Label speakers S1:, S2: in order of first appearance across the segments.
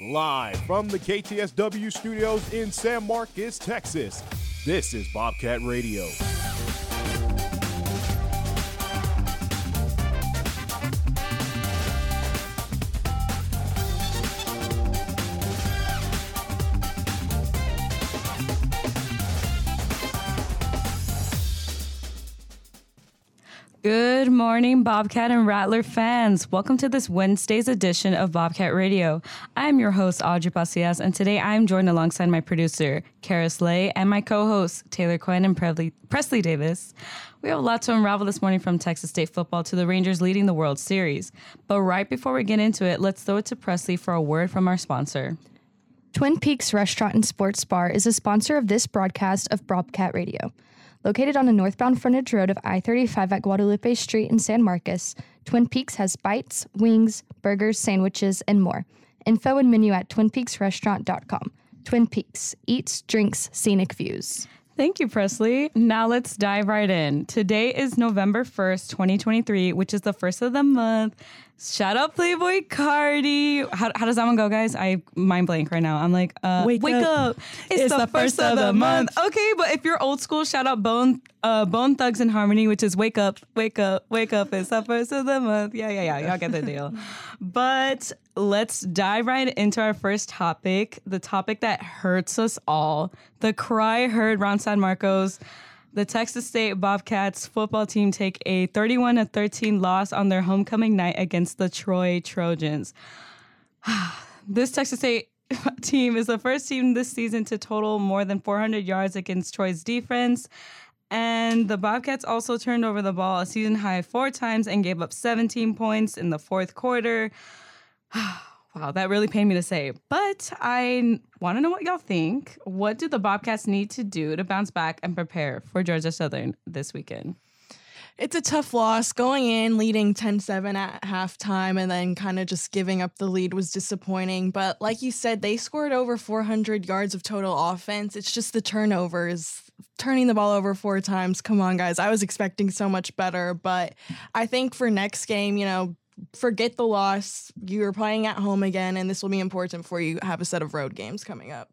S1: Live from the KTSW studios in San Marcos, Texas, this is Bobcat Radio.
S2: Morning, Bobcat and Rattler fans. Welcome to this Wednesday's edition of Bobcat Radio. I'm your host, Audrey Pasillas, and today I'm joined alongside my producer, Karys Lay, and my co hosts, Taylor Cuen and Preslie Davis. We have a lot to unravel this morning from Texas State football to the Rangers leading the World Series. But right before we get into it, let's throw it to Preslie for a word from our sponsor.
S3: Twin Peaks Restaurant and Sports Bar is a sponsor of this broadcast of Bobcat Radio. Located on the northbound frontage road of I 35 at Guadalupe Street in San Marcos, Twin Peaks has bites, wings, burgers, sandwiches, and more. Info and menu at twinpeaksrestaurant.com. Twin Peaks, eats, drinks, scenic views.
S2: Thank you, Preslie. Now let's dive right in. Today is November 1st, 2023, which is the first of the month. Shout out Playboi Carti. How, how does that one go, guys? I mind blank right now. I'm like, uh,
S4: Wake up.
S2: It's, the, first, of the month. Okay, but if you're old school, shout out Bone uh, Bone Thugs and Harmony, which is wake up, wake up, wake up. It's the first of the month. Yeah, yeah, yeah. Y'all get the deal. but let's dive right into our first topic, the topic that hurts us all. The cry heard around San Marcos. The Texas State Bobcats football team take a 31 to 13 loss on their homecoming night against the Troy Trojans. this Texas State team is the first team this season to total more than 400 yards against Troy's defense. And the Bobcats also turned over the ball a season high four times and gave up 17 points in the fourth quarter. wow, that really pained me to say. But I want to know what y'all think. What do the Bobcats need to do to bounce back and prepare for Georgia Southern this weekend?
S4: It's a tough loss. Going in leading 10 7 at halftime and then kind of just giving up the lead was disappointing. But like you said, they scored over 400 yards of total offense. It's just the turnovers, turning the ball over four times. Come on, guys. I was expecting so much better. But I think for next game, you know, forget the loss. You're playing at home again, and this will be important for you. Have a set of road games coming up.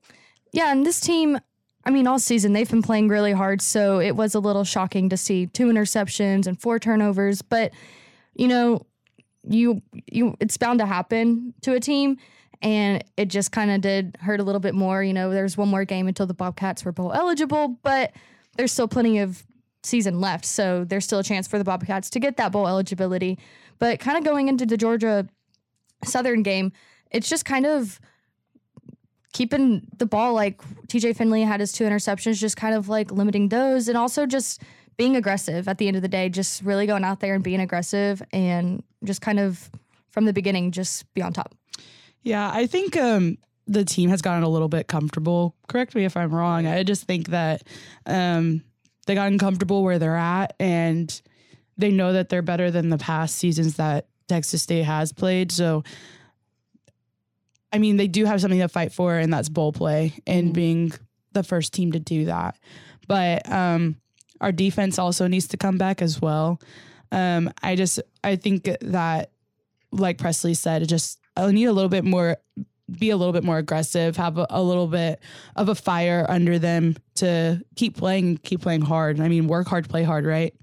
S3: Yeah, and this team, I mean, all season they've been playing really hard, so it was a little shocking to see two interceptions and four turnovers. But you know, you you it's bound to happen to a team, and it just kind of did hurt a little bit more. You know, there's one more game until the Bobcats were bowl eligible, but there's still plenty of season left, so there's still a chance for the Bobcats to get that bowl eligibility. But kind of going into the Georgia Southern game, it's just kind of keeping the ball like TJ Finley had his two interceptions, just kind of like limiting those and also just being aggressive at the end of the day, just really going out there and being aggressive and just kind of from the beginning, just be on top.
S5: Yeah, I think um, the team has gotten a little bit comfortable. Correct me if I'm wrong. I just think that um, they got comfortable where they're at and they know that they're better than the past seasons that Texas State has played. So, I mean, they do have something to fight for, and that's bowl play and
S2: Mm-hmm.
S5: being the first team to do that. But um, our defense also needs to come back as well. Um, I just, I think that, like Preslie said, it just, I need a little bit more, be a little bit more aggressive, have a, a little bit of a fire under them to keep playing, keep playing hard. I mean, work hard, play hard, right?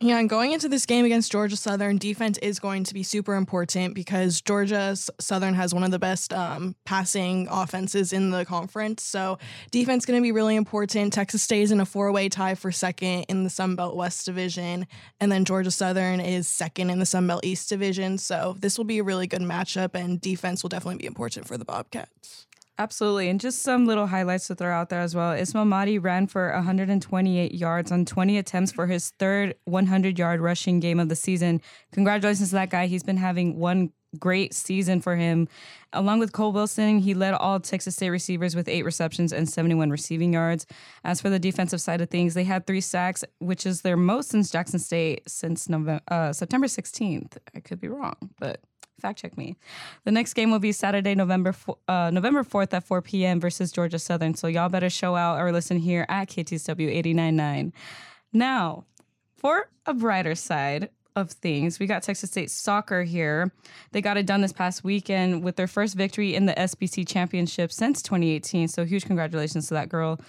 S4: Yeah, and going into this game against Georgia Southern, defense is going to be super important because Georgia Southern has one of the best um, passing offenses in the conference. So defense is going to be really important. Texas stays in a four-way tie for second in the Sun Belt West Division, and then Georgia Southern is second in the Sun Belt East Division. So this will be a really good matchup, and defense will definitely be important for the Bobcats.
S2: Absolutely. And just some little highlights to throw out there as well. Ismail Mahdi ran for 128 yards on 20 attempts for his third 100 yard rushing game of the season. Congratulations to that guy. He's been having one great season for him. Along with Cole Wilson, he led all Texas State receivers with eight receptions and 71 receiving yards. As for the defensive side of things, they had three sacks, which is their most since Jackson State since November, uh, September 16th. I could be wrong, but fact check me. The next game will be Saturday, November fo- uh, November 4th at 4 p.m. versus Georgia Southern. So y'all better show out or listen here at KTSW 89.9. Now, for a brighter side, of things. We got Texas State soccer here. They got it done this past weekend with their first victory in the SBC championship since 2018. So huge congratulations to that girl.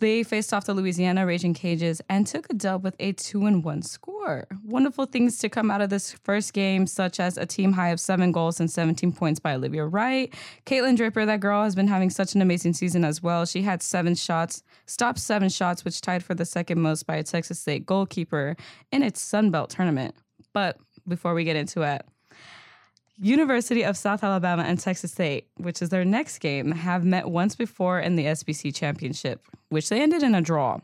S2: They faced off the Louisiana Ragin' Cajuns and took a dub with a two and one score. Wonderful things to come out of this first game, such as a team high of seven goals and 17 points by Olivia Wright. Caitlin Draper, that girl, has been having such an amazing season as well. She had seven shots, stopped seven shots, which tied for the second most by a Texas State goalkeeper in its Sun Belt tournament. But before we get into it, University of South Alabama and Texas State, which is their next game, have met once before in the SBC championship, which they ended in a draw.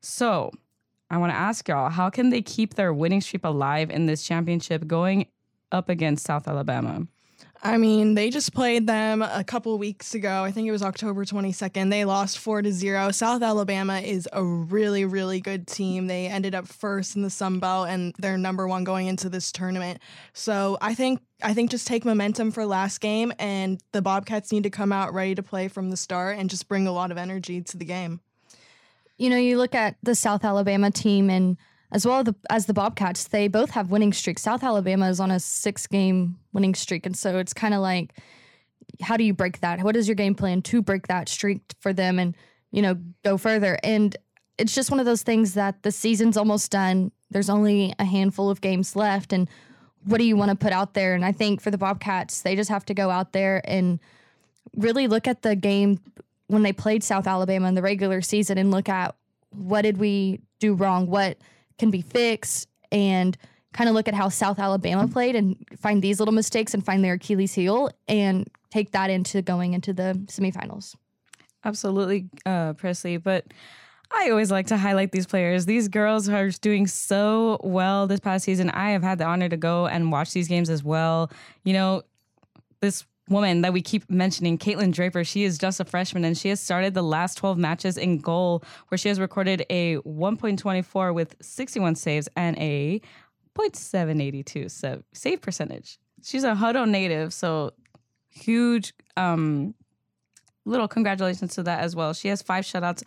S2: So, I want to ask y'all, how can they keep their winning streak alive in this championship going up against South Alabama?
S4: I mean, they just played them a couple weeks ago. I think it was October 22nd. They lost 4 to 0. South Alabama is a really really good team. They ended up first in the Sun Belt and they're number 1 going into this tournament. So, I think I think just take momentum for last game and the Bobcats need to come out ready to play from the start and just bring a lot of energy to the game.
S3: You know, you look at the South Alabama team and as well as the Bobcats, they both have winning streaks. South Alabama is on a six game winning streak. And so it's kind of like, how do you break that? What is your game plan to break that streak for them and, you know, go further? And it's just one of those things that the season's almost done. There's only a handful of games left. And what do you want to put out there? And I think for the Bobcats, they just have to go out there and really look at the game when they played South Alabama in the regular season and look at what did we do wrong? What can be fixed and kind of look at how South Alabama played and find these little mistakes and find their Achilles heel and take that into going into the semifinals.
S2: Absolutely, uh, Preslie. But I always like to highlight these players. These girls are doing so well this past season. I have had the honor to go and watch these games as well. You know, this woman that we keep mentioning, Caitlin Draper, she is just a freshman and she has started the last 12 matches in goal where she has recorded a 1.24 with 61 saves and a 0.782 save percentage. She's a Hutto native, so huge um little congratulations to that as well. She has five shutouts.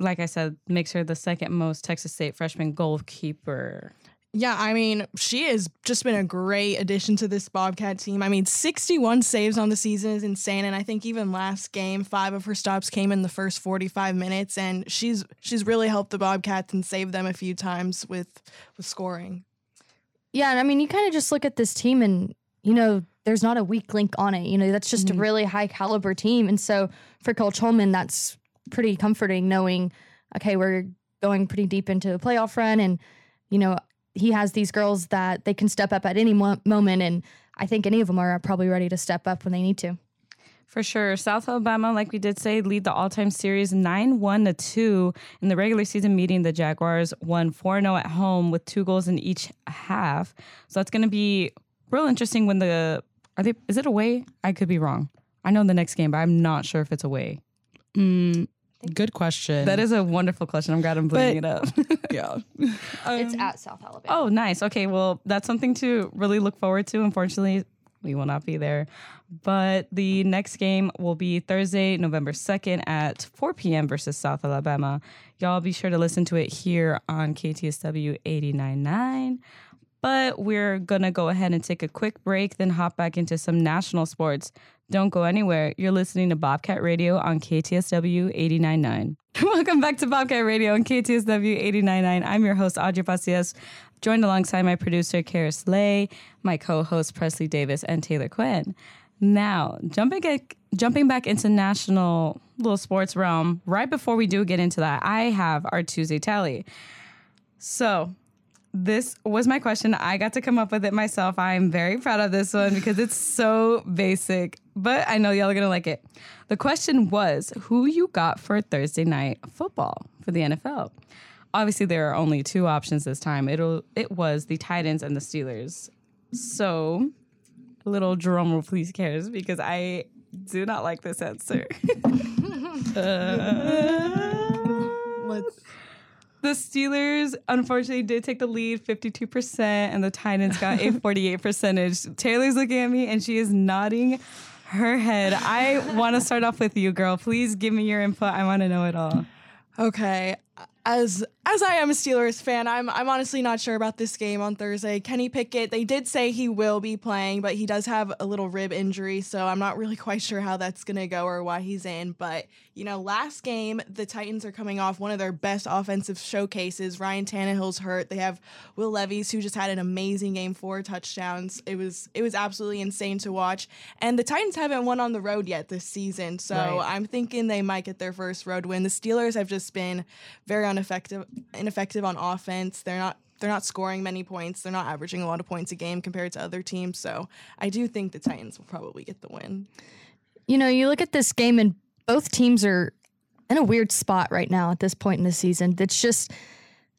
S2: Like I said, makes her the second most Texas State freshman goalkeeper.
S4: Yeah, I mean, she has just been a great addition to this Bobcat team. I mean, 61 saves on the season is insane, and I think even last game, five of her stops came in the first 45 minutes, and she's she's really helped the Bobcats and saved them a few times with with scoring.
S3: Yeah, and I mean, you kind of just look at this team, and you know, there's not a weak link on it. You know, that's just
S2: Mhm.
S3: a really high caliber team, and so for Coach Holman, that's pretty comforting knowing, okay, we're going pretty deep into a playoff run, and you know, he has these girls that they can step up at any mo- moment, and I think any of them are probably ready to step up when they need to.
S2: For sure. South Alabama, like we did say, lead the all time series 9 1 to 2. In the regular season meeting, the Jaguars won 4 0 at home with two goals in each half. So that's going to be real interesting when the. Are they? Is it away? I could be wrong. I know the next game, but I'm not sure if it's away.
S5: Mm, good question.
S2: That is a wonderful question. I'm glad I'm bringing it up.
S5: yeah.
S3: it's um, at South Alabama.
S2: Oh, nice. Okay, well, that's something to really look forward to. Unfortunately, we will not be there. But the next game will be Thursday, November 2nd at 4 p.m. versus South Alabama. Y'all be sure to listen to it here on KTSW 89.9. But we're going to go ahead and take a quick break, then hop back into some national sports. Don't go anywhere. You're listening to Bobcat Radio on KTSW 89.9. Welcome back to Bobcat Radio on KTSW 89.9. I'm your host, Audrey Pasillas, joined alongside my producer, Karys Lay, my co-host, Preslie Davis, and Taylor Cuen. Now, jumping, jumping back into national little sports realm, right before we do get into that, I have our Tuesday tally. So, this was my question. I got to come up with it myself. I'm very proud of this one because it's so basic, but I know y'all are going to like it. The question was who you got for Thursday night football for the NFL. Obviously, there are only two options this time. It'll it was the Titans and the Steelers. So, little drum roll, please, Karys because I do not like this answer.
S4: Let's
S2: The Steelers unfortunately did take the lead 52%, and the Titans got a 48 percentage. Taylor's looking at me and she is nodding her head. I want to start off with you, girl. Please give me your input. I want to know it all.
S4: Okay, as as I am a Steelers fan, I'm I'm honestly not sure about this game on Thursday. Kenny Pickett, they did say he will be playing, but he does have a little rib injury, so I'm not really quite sure how that's gonna go or why he's in. But you know, last game the Titans are coming off one of their best offensive showcases. Ryan Tannehill's hurt. They have Will Levis, who just had an amazing game, four touchdowns. It was it was absolutely insane to watch. And the Titans haven't won on the road yet this season, so
S2: Right.
S4: I'm thinking they might get their first road win. The Steelers have just been very ineffective ineffective on offense. They're not they're not scoring many points. They're not averaging a lot of points a game compared to other teams. So I do think the Titans will probably get the win.
S3: you know, you look at this game and both teams are in a weird spot right now at this point in the season. It's just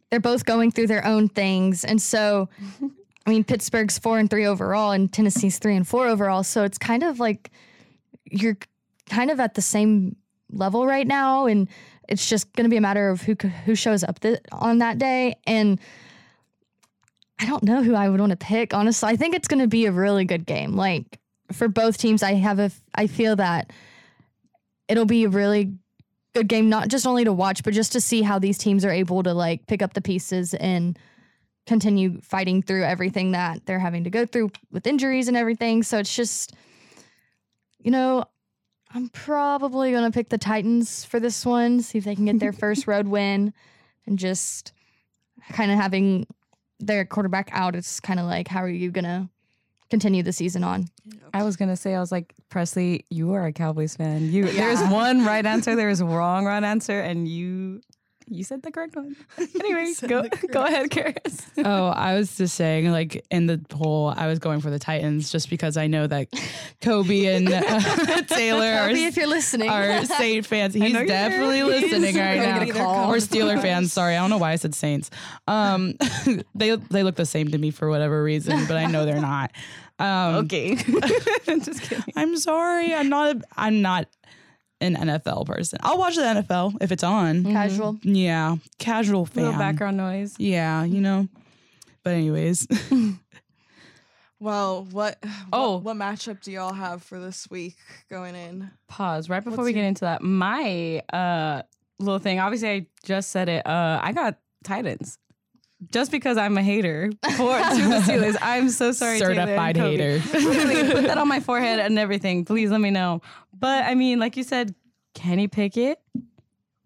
S3: they're both going through their own things. And so I mean Pittsburgh's 4 and 3 overall and Tennessee's 3 and 4 overall, so it's kind of like you're kind of at the same level right now and it's just going to be a matter of who who shows up th- on that day and I don't know who I would want to pick honestly. I think it's going to be a really good game. Like for both teams, I have a I feel that it'll be a really good game, not just only to watch, but just to see how these teams are able to like pick up the pieces and continue fighting through everything that they're having to go through with injuries and everything. So it's just, you know, I'm probably gonna pick the Titans for this one, see if they can get their first road win, and just kind of having their quarterback out. It's kind of like, how are you gonna continue the season on?
S2: I was gonna say, I was like, Preslie, you are a Cowboys fan. You there's one right answer, there's a wrong right answer, and you you said the correct one. Anyway, go go ahead, Karys.
S5: oh, I was just saying, like in the poll, I was going for the Titans just because I know that Kobe and uh, Taylor are,
S3: Kobe, if you're listening,
S5: are Saint fans. He's definitely
S2: there.
S5: listening right
S4: gonna
S5: now.
S4: call.
S5: Or Steeler fans. Sorry, I don't know why I said Saints. Um, they they look the same to me for whatever reason, but I know they're not. Um,
S2: Okay. Just kidding.
S5: I'm sorry. I'm not. A, I'm not an NFL person. I'll watch the NFL if it's on.
S3: casual.
S5: Yeah, casual fan.
S2: Little background noise.
S5: Yeah, you know. But anyways,
S4: Well, what
S2: Oh.
S4: what, what matchup do y'all have for this week going in?
S2: Pause right before
S4: What's
S2: we get
S4: your-
S2: into that. My uh little thing. Obviously, I just said it. Uh, I got Titans. Just because I'm a hater for to the Steelers, I'm so sorry.
S5: Certified
S2: Kobe.
S5: hater.
S2: Really, put that on my forehead and everything. Please let me know. But I mean, like you said, Kenny Pickett,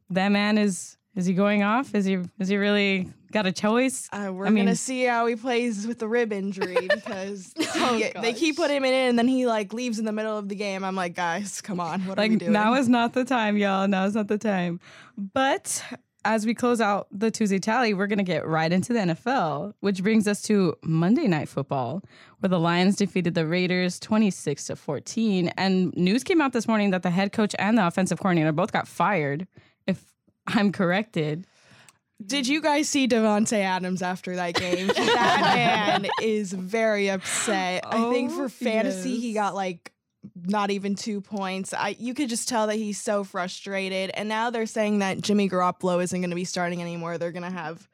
S2: that man is is he going off? Is he is he really got a choice?
S4: Uh, we're
S2: I mean-
S4: gonna see how he plays with the rib injury because
S2: Oh,
S4: he- they keep putting him in and then he like leaves in the middle of the game. I'm like, guys, come on, what are we
S2: like
S4: doing?
S2: now is not the time, y'all. Now is not the time. But as we close out the Tuesday tally, we're gonna get right into the NFL, which brings us to Monday Night Football, where the Lions defeated the Raiders 26 to 14. And news came out this morning that the head coach and the offensive coordinator both got fired. If I'm corrected.
S4: Did you guys see Davante Adams after that game? that man is very upset. I think
S2: Oh,
S4: for fantasy, he got like not even two points. I you could just tell that he's so frustrated. And now they're saying that Jimmy Garoppolo isn't going to be starting anymore. They're going to have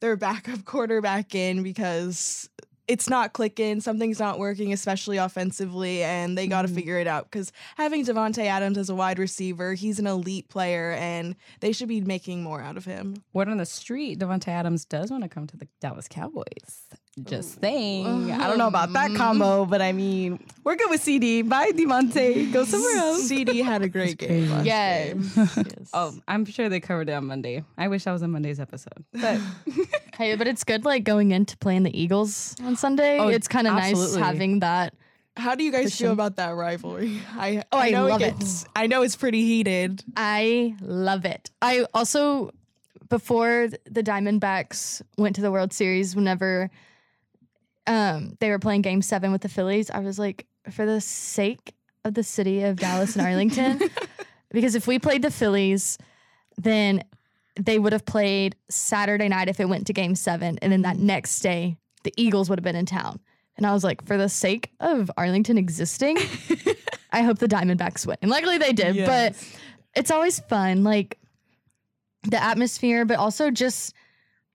S4: their backup quarterback in because it's not clicking. Something's not working, especially offensively, and they got to mm-hmm. figure it out. Because having Davante Adams as a wide receiver, he's an elite player, and they should be making more out of him.
S2: Word on the street, Davante Adams does want to come to the Dallas Cowboys. Just saying. I don't know about that mm-hmm. combo, but I mean, we're good with CD. Bye, Davante. Go somewhere else.
S4: CD had a great game. last
S3: Yes.
S4: game.
S2: Oh, I'm sure they covered it on Monday. I wish I was on Monday's episode. But
S3: Hey, but it's good like going into playing the Eagles on Sunday.
S2: Oh,
S3: it's kind of nice
S2: absolutely.
S3: having that.
S4: How do you guys feel about that rivalry? I
S3: Oh, I
S4: know
S3: love
S4: it.
S3: it.
S4: Gets, I know it's pretty heated.
S3: I love it. I also before the Diamondbacks went to the World Series, whenever um they were playing Game Seven with the Phillies, I was like, for the sake of the city of Dallas and Arlington, because if we played the Phillies, then they would have played Saturday night if it went to Game Seven, and then that next day the Eagles would have been in town. And I was like, for the sake of Arlington existing, I hope the Diamondbacks win. And luckily they did, but it's always fun, like the atmosphere, but also just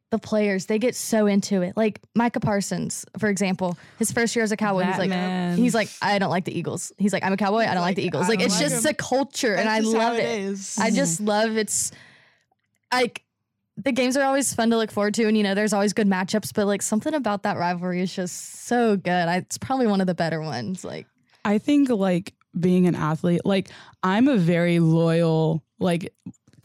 S3: the players. They get so into it. Like Micah Parsons, for example, his first year as a Cowboy, he's like,
S2: man.
S3: he's like, I don't like the Eagles. He's like, I'm a Cowboy. I don't like, the Eagles. Like it's
S4: like
S3: just
S4: them.
S3: a culture, and I love it.
S4: is.
S3: I just mm-hmm. love it's like the games are always fun to look forward to, and you know, there's always good matchups. But like something about that rivalry is just so good. I, it's probably one of the better ones. Like,
S5: I think like being an athlete, like I'm a very loyal like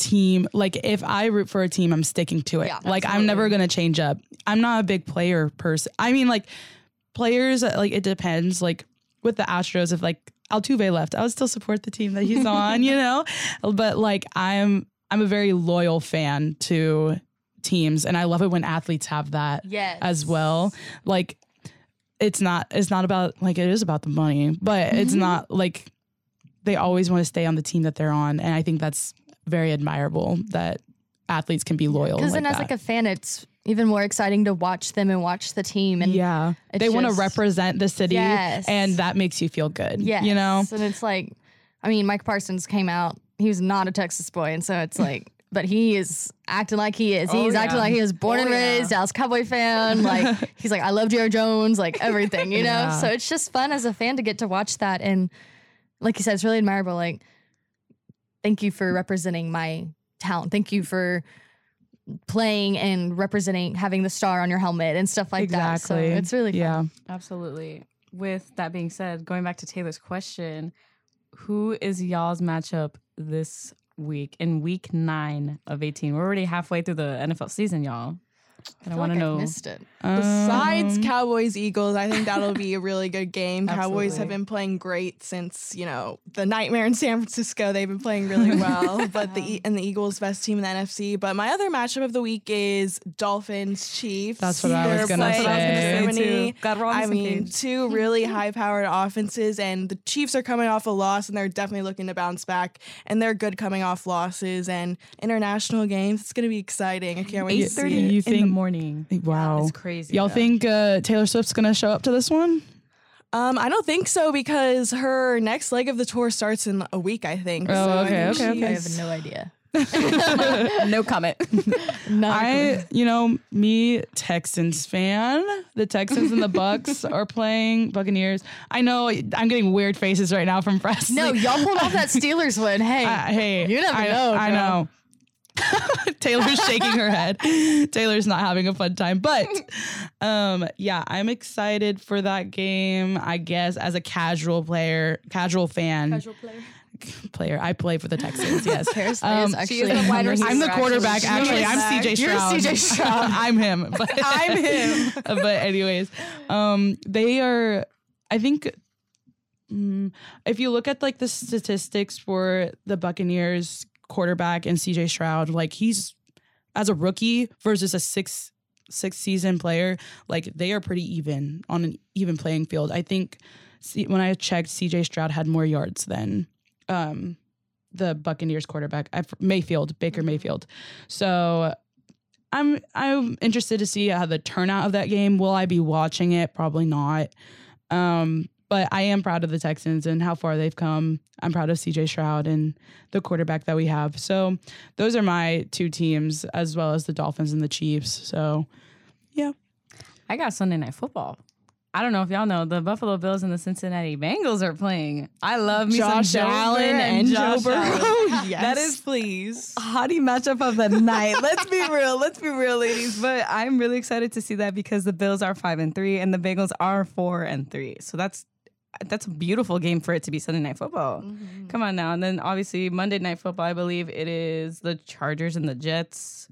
S5: team. Like if I root for a team, I'm sticking to it.
S3: Yeah,
S5: like I'm never gonna change up. I'm not a big player person. I mean, like players, like it depends. Like with the Astros, if like Altuve left, I would still support the team that he's on, you know. But like I'm, I'm a very loyal fan to teams, and I love it when athletes have that
S3: yes,
S5: as well. Like it's not it's not about like it is about the money, but it's mm-hmm. not like they always want to stay on the team that they're on, and I think that's very admirable that athletes can be loyal.
S3: Because
S5: like
S3: as
S5: that.
S3: like a fan, it's even more exciting to watch them and watch the team. And
S5: yeah, they want to represent the city,
S3: Yes.
S5: and that makes you feel good.
S3: Yeah,
S5: you know.
S3: And it's like, I mean, Micah Parsons came out. He was not a Texas boy. And so it's like, but he is acting like he is. He's
S2: Oh,
S3: acting like he was born
S2: Oh,
S3: and
S2: yeah.
S3: raised Dallas Cowboy fan. Like, he's like, I love Jared Jones, like everything, you know?
S5: Yeah.
S3: So it's just fun as a fan to get to watch that. And like you said, it's really admirable. Like, thank you for representing my talent. Thank you for playing and representing having the star on your helmet and stuff like that. So
S5: Exactly.
S3: it's really fun.
S5: yeah.
S2: Absolutely. With that being said, going back to Taylor's question, who is y'all's matchup this week in week nine of 18? We're already halfway through the NFL season, y'all. And I,
S3: feel
S2: want to
S3: like I
S2: know.
S3: missed it.
S4: Besides
S5: Um,
S4: Cowboys Eagles, I think that'll be a really good game. Cowboys have been playing great since you know the nightmare in San Francisco. They've been playing really well, but the and the Eagles best team in the NFC. But my other matchup of the week is Dolphins Chiefs.
S5: That's what I was gonna say.
S4: in Germany.
S2: too. God, we're on the
S4: I mean,
S2: page.
S4: two really high-powered offenses, and the Chiefs are coming off a loss, and they're definitely looking to bounce back. And they're good coming off losses and international games. It's going to be exciting. I can't wait to see
S2: 8.30
S4: it.
S5: You think-
S2: morning.
S5: Wow,
S2: It's crazy.
S5: Y'all
S2: though.
S5: think uh, Taylor Swift's gonna show up to this one?
S4: Um, I don't think so because her next leg of the tour starts in a week. I think.
S5: Oh,
S4: So I
S5: okay, okay,
S3: I have no idea.
S2: no comment.
S5: I, you know, me Texans fan. The Texans and the Bucks are playing Buccaneers. I know I'm getting weird faces right now from Preslie.
S3: no, y'all pulled off that Steelers win. Hey,
S5: Uh, hey,
S3: You never
S5: I,
S3: know,
S5: I
S3: girl.
S5: know. Taylor's shaking her head. Taylor's not having a fun time, but um, yeah, I'm excited for that game. I guess as a casual player, casual fan, Casual player. Player, I play for the Texans. Yes,
S3: Paris
S5: Um,
S3: is
S2: she is
S3: actually
S2: the wide receiver,
S5: I'm the quarterback. Actually, I'm. CJ
S3: You're CJ Stroud.
S5: I'm him. But
S2: I'm him.
S5: but anyways, um, they are. I think mm, if you look at like the statistics for the Buccaneers quarterback and CJ Stroud, like he's as a rookie versus a six six season player, like they are pretty even on an even playing field. I think see, when I checked, CJ Stroud had more yards than um, the Buccaneers quarterback, Mayfield, Baker Mayfield. So I'm I'm interested to see how the turnout of that game. Will I be watching it? Probably not. Um, but I am proud of the Texans and how far they've come. I'm proud of CJ Stroud and the quarterback that we have. So those are my two teams, as well as the Dolphins and the Chiefs. So yeah,
S2: I got Sunday night football. I don't know if y'all know the Buffalo Bills and the Cincinnati Bengals are playing. I love me
S4: Josh
S2: some
S4: Allen and
S2: Josh
S4: Joe Burrow.
S2: Allen.
S4: yes,
S2: That is
S4: please.
S2: hottie matchup of the night. Let's be real. Let's be real, ladies. But I'm really excited to see that because the Bills are five and three and the Bengals are four and three. So that's that's a beautiful game for it to be Sunday night football. Come on now. And then obviously Monday night football, I believe it is the Chargers and the Jets.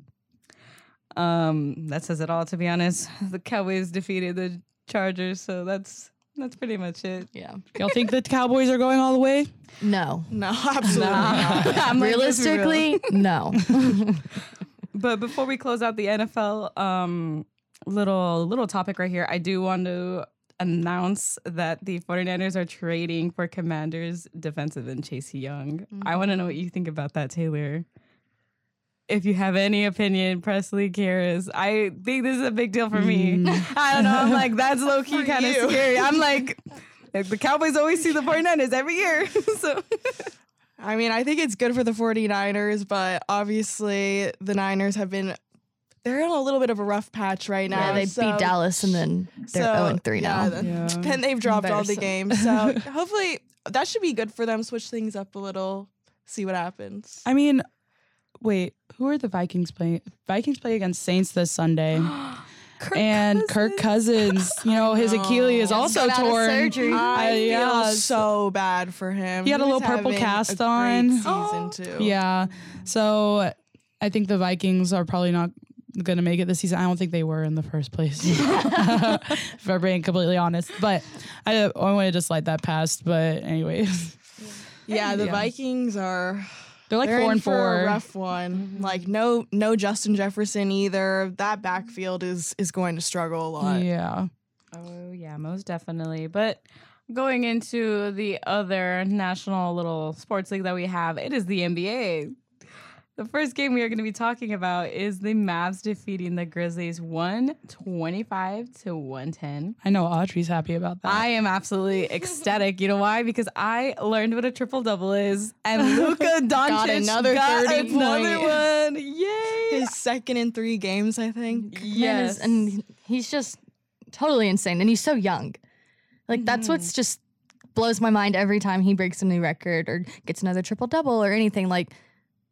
S2: Um, that says it all to be honest. The Cowboys defeated the Chargers, so that's that's pretty much it.
S3: yeah.
S5: y'all think the Cowboys are going all the way?
S3: No,
S4: No, absolutely not.
S2: I'm like, let's be real.
S3: realistically, no.
S2: But before we close out the NFL, um, little little topic right here. I do want to announce that the 49ers are trading for Commanders defensive end Chase Young. I want to know what you think about that, Taylor. If you have any opinion, Preslie Karys, I think this is a big deal for me. Mm. I don't know. I'm like, that's low key kind of scary. I'm like, like, the Cowboys always see the 49ers every year. so
S4: I mean, I think it's good for the 49ers, but obviously the Niners have been they're in a little bit of a rough patch right now.
S3: yeah, they
S4: so-
S3: beat Dallas and then they're
S4: so,
S3: 0 3
S4: yeah,
S3: now.
S5: Yeah.
S4: Then they've dropped all the games. So hopefully that should be good for them. Switch things up a little, see what happens.
S5: I mean, wait, who are the Vikings playing? Vikings play against Saints this Sunday.
S2: Kirk
S5: and Kirk Cousins, you know, his Achilles is also
S3: got out of
S5: torn.
S3: surgery.
S4: I
S5: Uh,
S4: feel
S5: yeah,
S4: so bad for him.
S5: He had a little purple cast
S4: a great
S5: on.
S4: season
S2: Oh.
S4: too.
S5: Yeah. So I think the Vikings are probably not going to make it this season. I don't think they were in the first place, if I'm being completely honest. But I, I want to just let that pass. But anyways,
S4: yeah. The
S5: Yeah.
S4: Vikings are
S5: they're like
S4: they're
S5: four
S4: in
S5: and
S4: for
S5: four.
S4: a rough one. Mm-hmm. Like no no Justin Jefferson either. That backfield is is going to struggle a lot.
S5: Yeah.
S2: Oh yeah, most definitely. But going into the other national little sports league that we have, it is the NBA. The first game we are going to be talking about is the Mavs defeating the Grizzlies 125 to 110.
S5: I know Audrey's happy about that.
S2: I am absolutely ecstatic. You know why? Because I learned what a triple double is, and Luka Doncic got
S4: another
S2: got
S4: 30
S2: another
S4: point.
S2: one. Yay!
S4: His second in three games, I think.
S2: Yes,
S3: and he's just totally insane, and he's so young. Like that's what's mm-hmm. just blows my mind every time he breaks a new record or gets another triple double or anything. Like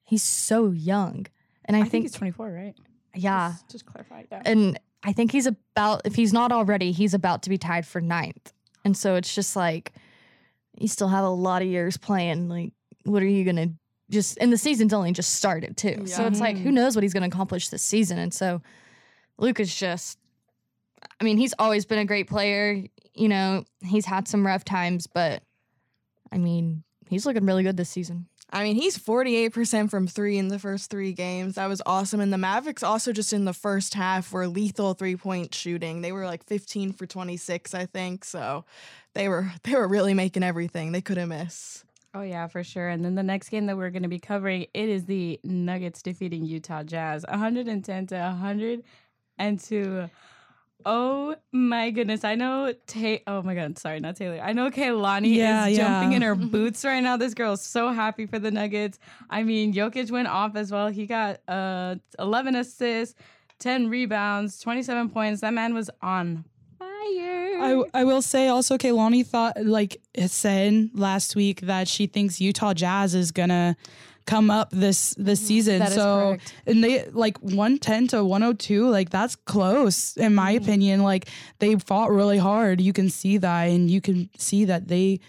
S3: he's so young, and I,
S2: I
S3: think,
S2: think he's 24, right?
S3: yeah,
S2: Just, just clarify that.
S3: and I think he's about if he's not already, he's about to be tied for ninth, and so it's just like you still have a lot of years playing. Like, what are you gonna just? And the season's only just started too,
S4: Yeah.
S3: so it's like who mm-hmm. knows what he's gonna accomplish this season, and so Luke is just. I mean, he's always been a great player. You know, he's had some rough times, but I mean, he's looking really good this season.
S4: I mean, he's 48% from three in the first three games. That was awesome. And the Mavericks also just in the first half were lethal three point shooting. They were like 15 for 26, I think. So they were they were really making everything. They couldn't miss.
S2: Oh yeah, for sure. And then the next game that we're going to be covering, it is the Nuggets defeating Utah Jazz, 110 to 102. Oh my goodness! I know. Tay oh my god! Sorry, not Taylor. I know Kaylani
S5: Yeah,
S2: is jumping in her boots right now. This girl is so happy for the Nuggets. I mean, Jokic went off as well. He got uh 11 assists, 10 rebounds, 27 points. That man was on.
S5: I, I will say also, Kaylani thought like said last week that she thinks Utah Jazz is gonna come up this this mm-hmm. season.
S3: That is
S5: so
S3: correct.
S5: and they like one ten to one hundred two, like that's close in my mm-hmm. opinion. Like they fought really hard. You can see that, and you can see that they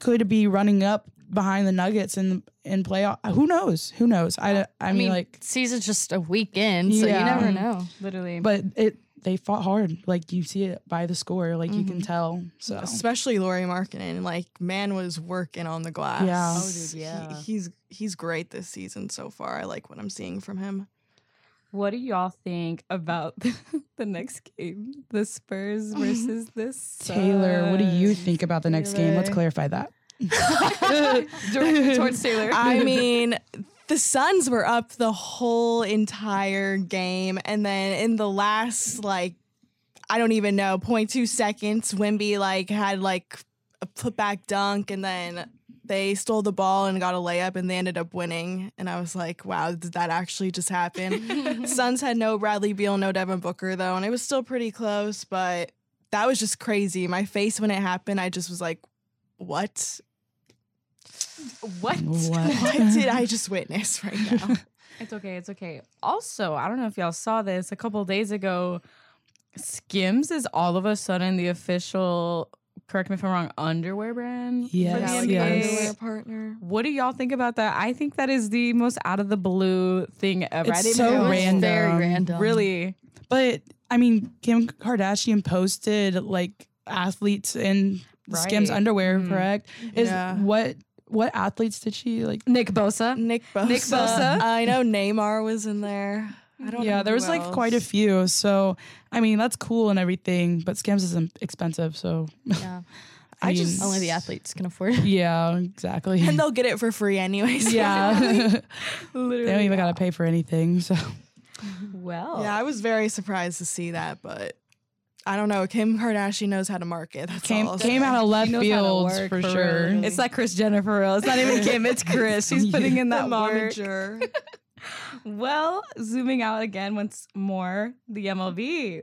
S5: could be running up behind the Nuggets in in playoff. Who knows? Who knows? I I, mean, like,
S3: season's just a weekend, so
S5: Yeah.
S3: you never know.
S2: Literally.
S5: but it they fought hard. Like you see it by the score. Like you
S3: Mm-hmm.
S5: can tell. So
S4: Especially Lauri Markkanen. Like, man was working on the glass.
S5: Yeah.
S2: Oh, dude, yeah.
S4: He- he's he's great this season so far. I like what I'm seeing from him.
S2: What do y'all think about the next game? The Spurs versus this
S5: Taylor, what do you think about the next game? Let's clarify that.
S2: towards Taylor?
S4: I mean, the Suns were up the whole entire game, and then in the last like I don't even know 0.2 seconds, Wimby like had like a putback dunk, and then they stole the ball and got a layup, and they ended up winning. And I was like, wow, did that actually just happen? Suns had no Bradley Beal, no Devin Booker though, and it was still pretty close, but that was just crazy. My face when it happened, I just was like, what?
S2: What?
S4: What did I just witness right now?
S2: It's okay. It's okay. Also, I don't know if y'all saw this a couple days ago. Skims is all of a sudden the official. Correct me if I'm wrong. Underwear brand. for
S5: Yes,
S2: the NBA.
S5: yes.
S4: underwear partner.
S2: What do y'all think about that? I think that is the most out of the blue thing ever. I
S5: It's
S2: didn't
S5: so
S2: know-
S5: random.
S3: Very random.
S2: Really.
S5: But I mean, Kim Kardashian posted like athletes in Skims
S2: Right.
S5: underwear,
S2: Mhm.
S5: correct? Is
S4: Yeah.
S5: what what athletes did she like?
S2: Nick Bosa.
S4: Nick Bosa.
S2: Nick Bosa.
S4: I know Neymar was in there. I don't know.
S5: Yeah, there
S4: who
S5: was like quite a few. So I mean, that's cool and everything, but Skims isn't expensive, so
S3: Yeah,
S4: I
S5: mean,
S4: just-
S3: only the athletes can afford it.
S5: Yeah, exactly.
S4: And they'll get it for free anyways.
S5: yeah, they
S2: Literally.
S5: They don't even gotta pay for anything. So
S2: Well.
S4: Yeah, I was very surprised to see that, but I don't know. Kim Kardashian knows how to market. That's
S5: came
S4: all.
S5: Came out of left
S2: She knows
S5: field for,
S2: for
S5: sure.
S2: real. It's like Kris Jenner for real. It's not even Kim, it's Kris. She's putting in that
S4: manager.
S2: Well, zooming out again once more, the MLB.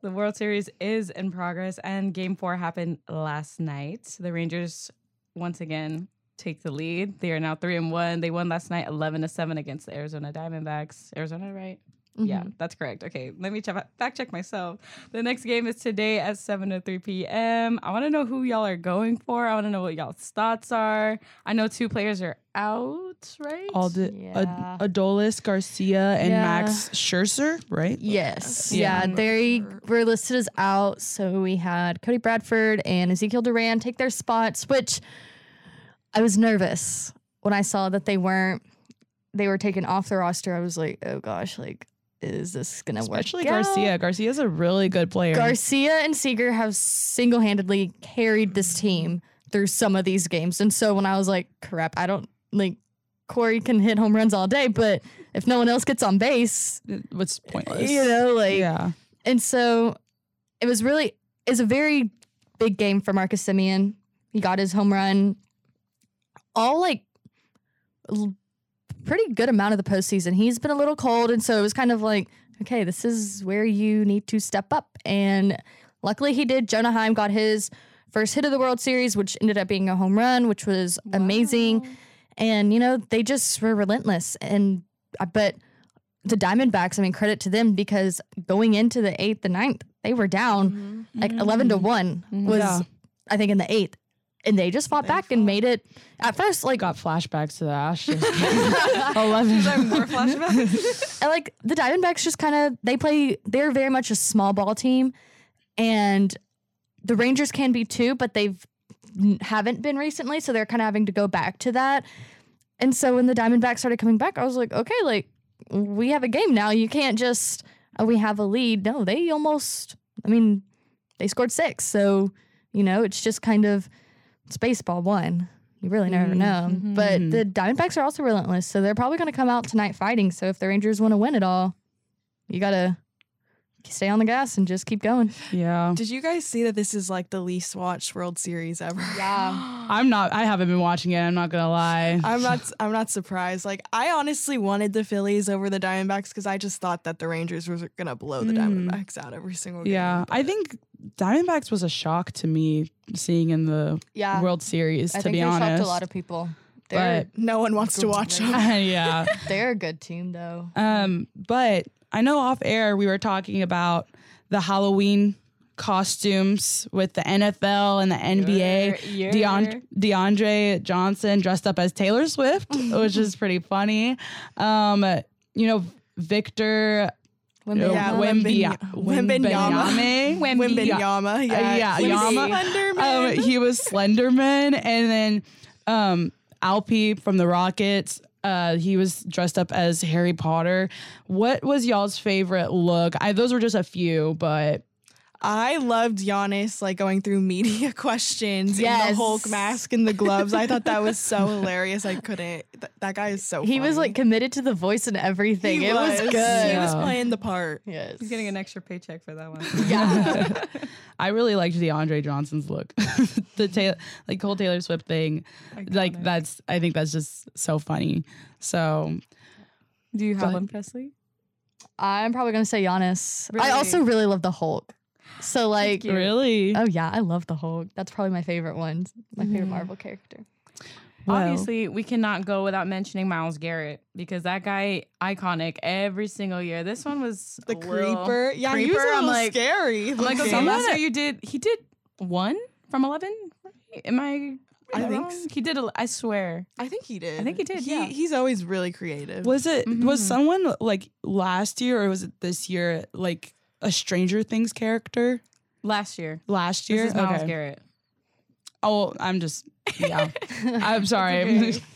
S2: The World Series is in progress, and game four happened last night. The Rangers, once again, take the lead. They are now three and one. They won last night, eleven to seven against the Arizona Diamondbacks. Arizona, right? Yeah, mm-hmm. that's correct. Okay, let me check, fact check myself. The next game is today at 7 to 3 p.m. I want to know who y'all are going for. I want to know what y'all's thoughts are. I know two players are out, right?
S5: All the
S3: Yeah.
S5: Adolis Garcia and
S3: Yeah.
S5: Max Scherzer, right?
S3: Yes.
S2: Yeah.
S3: Yeah. They were listed as out. So we had Cody Bradford and Ezekiel Duran take their spots, which I was nervous when I saw that they weren't, they were taken off the roster. I was like, oh gosh, like, is this going to work?
S5: Especially
S3: out?
S5: Garcia. Garcia's a really good player.
S3: Garcia and Seager have single handedly carried this team through some of these games. And so when I was like, crap, I don't like Corey can hit home runs all day, but if no one else gets on base,
S5: What's pointless.
S3: you know, like,
S5: yeah.
S3: and so it was really, it's a very big game for Marcus Semien. He got his home run all like pretty good amount of the postseason. He's been a little cold, and so it was kind of like, okay, this is where you need to step up. And luckily, he did. Jonah Heim got his first hit of the World Series, which ended up being a home run, which was amazing. And you know, they just were relentless. And uh, but the Diamondbacks, I mean, credit to them because going into the eighth the ninth, they were down like eleven to one. Was
S5: Yeah.
S3: I think in the eighth. And they just fought back and made it at first like
S5: Got flashbacks to the Astros. Eleven.
S2: More flashbacks.
S3: I like the Diamondbacks just kind of they play they're very much a small ball team and the Rangers can be too but they've haven't been recently so they're kind of having to go back to that. And so when the Diamondbacks started coming back I was like okay like we have a game now you can't just oh, we have a lead. No, they almost I mean they scored 6 so you know it's just kind of it's baseball one. You really never mm-hmm, know. Mm-hmm. But mm-hmm. the Diamondbacks are also relentless, so they're probably going to come out tonight fighting. So if the Rangers want to win it all, you got to stay on the gas and just keep going.
S5: yeah.
S4: Did you guys see that this is like the least watched World Series ever?
S3: Yeah.
S5: I'm not I haven't been watching it, I'm not gonna lie.
S4: I'm not. I'm not surprised. Like I honestly wanted the Phillies over the Diamondbacks because I just thought that the Rangers were gonna blow the Diamondbacks out every single game.
S5: yeah. I think Diamondbacks was a shock to me seeing in the
S3: Yeah.
S5: World Series,
S3: I
S5: to
S3: think
S5: be
S3: they
S5: honest.
S3: shocked a lot of people. They're,
S4: no one wants to watch them.
S5: yeah.
S3: they're a good team, though.
S5: Um, but I know off air we were talking about the Halloween costumes with the NFL and the NBA. Deon- DeAndre Johnson dressed up as Taylor Swift, which is pretty funny. Um, you know, Victor
S4: Yeah, Wembenyama.
S5: Wembanyama.
S4: Wimbenyama. Yeah,
S5: yeah,
S4: He was
S5: Yama.
S4: Slenderman.
S5: Um, he was Slenderman, and then um, Alpi from the Rockets. Uh, he was dressed up as Harry Potter. What was y'all's favorite look? I those were just a few, but
S4: I loved Giannis like going through media questions in the Hulk mask and the gloves. I thought that was so hilarious. I couldn't. Th- that guy is so.
S3: He was like committed to the voice and everything.
S4: He
S3: it was, good.
S4: He was playing the part.
S3: yes.
S2: He's getting an extra paycheck for that one.
S3: yeah.
S5: I really liked DeAndre Johnson's look. the Taylor, like whole Taylor Swift thing, like that's. I think that's just so funny. So
S2: Do you have
S5: But-
S2: one, Preslie?
S3: I'm probably going to say Giannis. I also really love the Hulk. So, like,
S5: really,
S3: oh, yeah, I love the Hulk. That's probably my favorite one. My favorite Marvel character.
S5: Well-
S2: Obviously, we cannot go without mentioning Myles Garrett because that guy iconic every single year. This one was
S4: The
S2: a little
S4: creeper. Yeah, he was
S2: creeper.
S4: a
S2: I'm
S4: little
S2: like,
S4: scary.
S2: I'm like, okay,
S4: looking.
S2: last year you did. He did one from eleven. Am I?
S4: I
S2: am
S4: think so.
S2: he did. a- I swear.
S4: I think he did.
S2: I think he did,
S4: He,
S2: yeah.
S4: He's always really creative.
S5: was it was
S2: Mhm.
S5: someone like last year or was it this year like a Stranger Things character
S2: Last year.
S5: last year?
S2: This is Myles
S5: Okay.
S2: Garrett.
S5: Oh, I'm just yeah. I'm sorry.
S2: okay.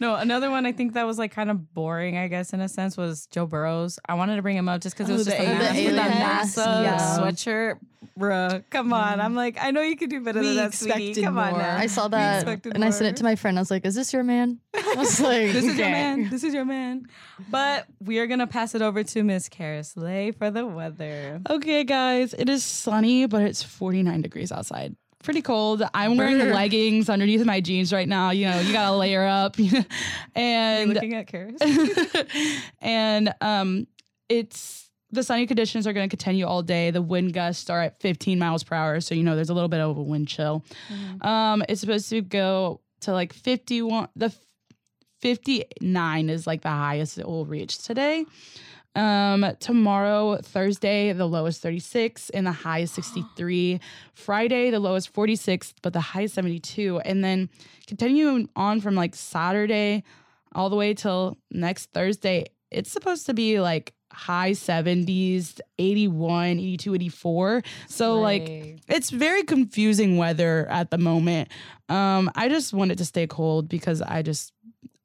S2: No, another one I think that was like kind of boring, I guess, in a sense, was Joe Burrows. I wanted to bring him up just because it
S4: Oh,
S2: was
S4: the
S2: just a that. NASA
S3: Yeah.
S2: sweatshirt. Bruh, come on. Mm-hmm. I'm like, I know you could do better
S4: We
S2: than that, sweetie. Come on now.
S3: I saw that and I sent it to my friend. I was like, "Is this your man?" I was like,
S2: This is your man. This is your man. But we are gonna pass it over to Miss Karys Lay for the weather.
S5: Okay, guys, it is sunny, but it's 49 degrees outside. Pretty cold. I'm wearing leggings underneath my jeans right now. You know, you gotta layer up. And
S2: looking at Karys?
S5: and um, it's the sunny conditions are going to continue all day. The wind gusts are at 15 miles per hour, so you know there's a little bit of a wind chill. Um, it's supposed to go to like 51. The 59 is like the highest it will reach today. Um, tomorrow, Thursday, the low is 36 and the high is 63. Friday, the low is 46, but the high is 72. And then continuing on from like Saturday all the way till next Thursday, it's supposed to be like high 70s, 81, 82, 84. So like it's very confusing weather at the moment. Um, I just want it to stay cold because I just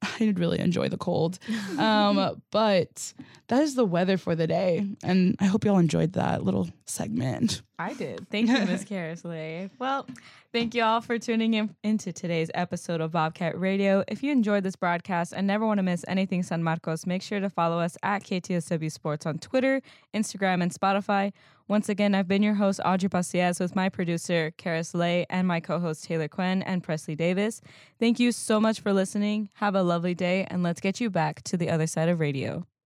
S5: I did really enjoy the cold. Um, but that is the weather for the day. And I hope y'all enjoyed that little segment.
S2: I did. Thank you, Miss Karys Lay. Well, thank you all for tuning in into today's episode of Bobcat Radio. If you enjoyed this broadcast and never want to miss anything San Marcos, make sure to follow us at KTSW Sports on Twitter, Instagram, and Spotify. Once again, I've been your host, Audrey Pasillas, with my producer, Karys Lay, and my co host, Taylor Cuen and Preslie Davis. Thank you so much for listening. Have a lovely day, and let's get you back to the other side of radio.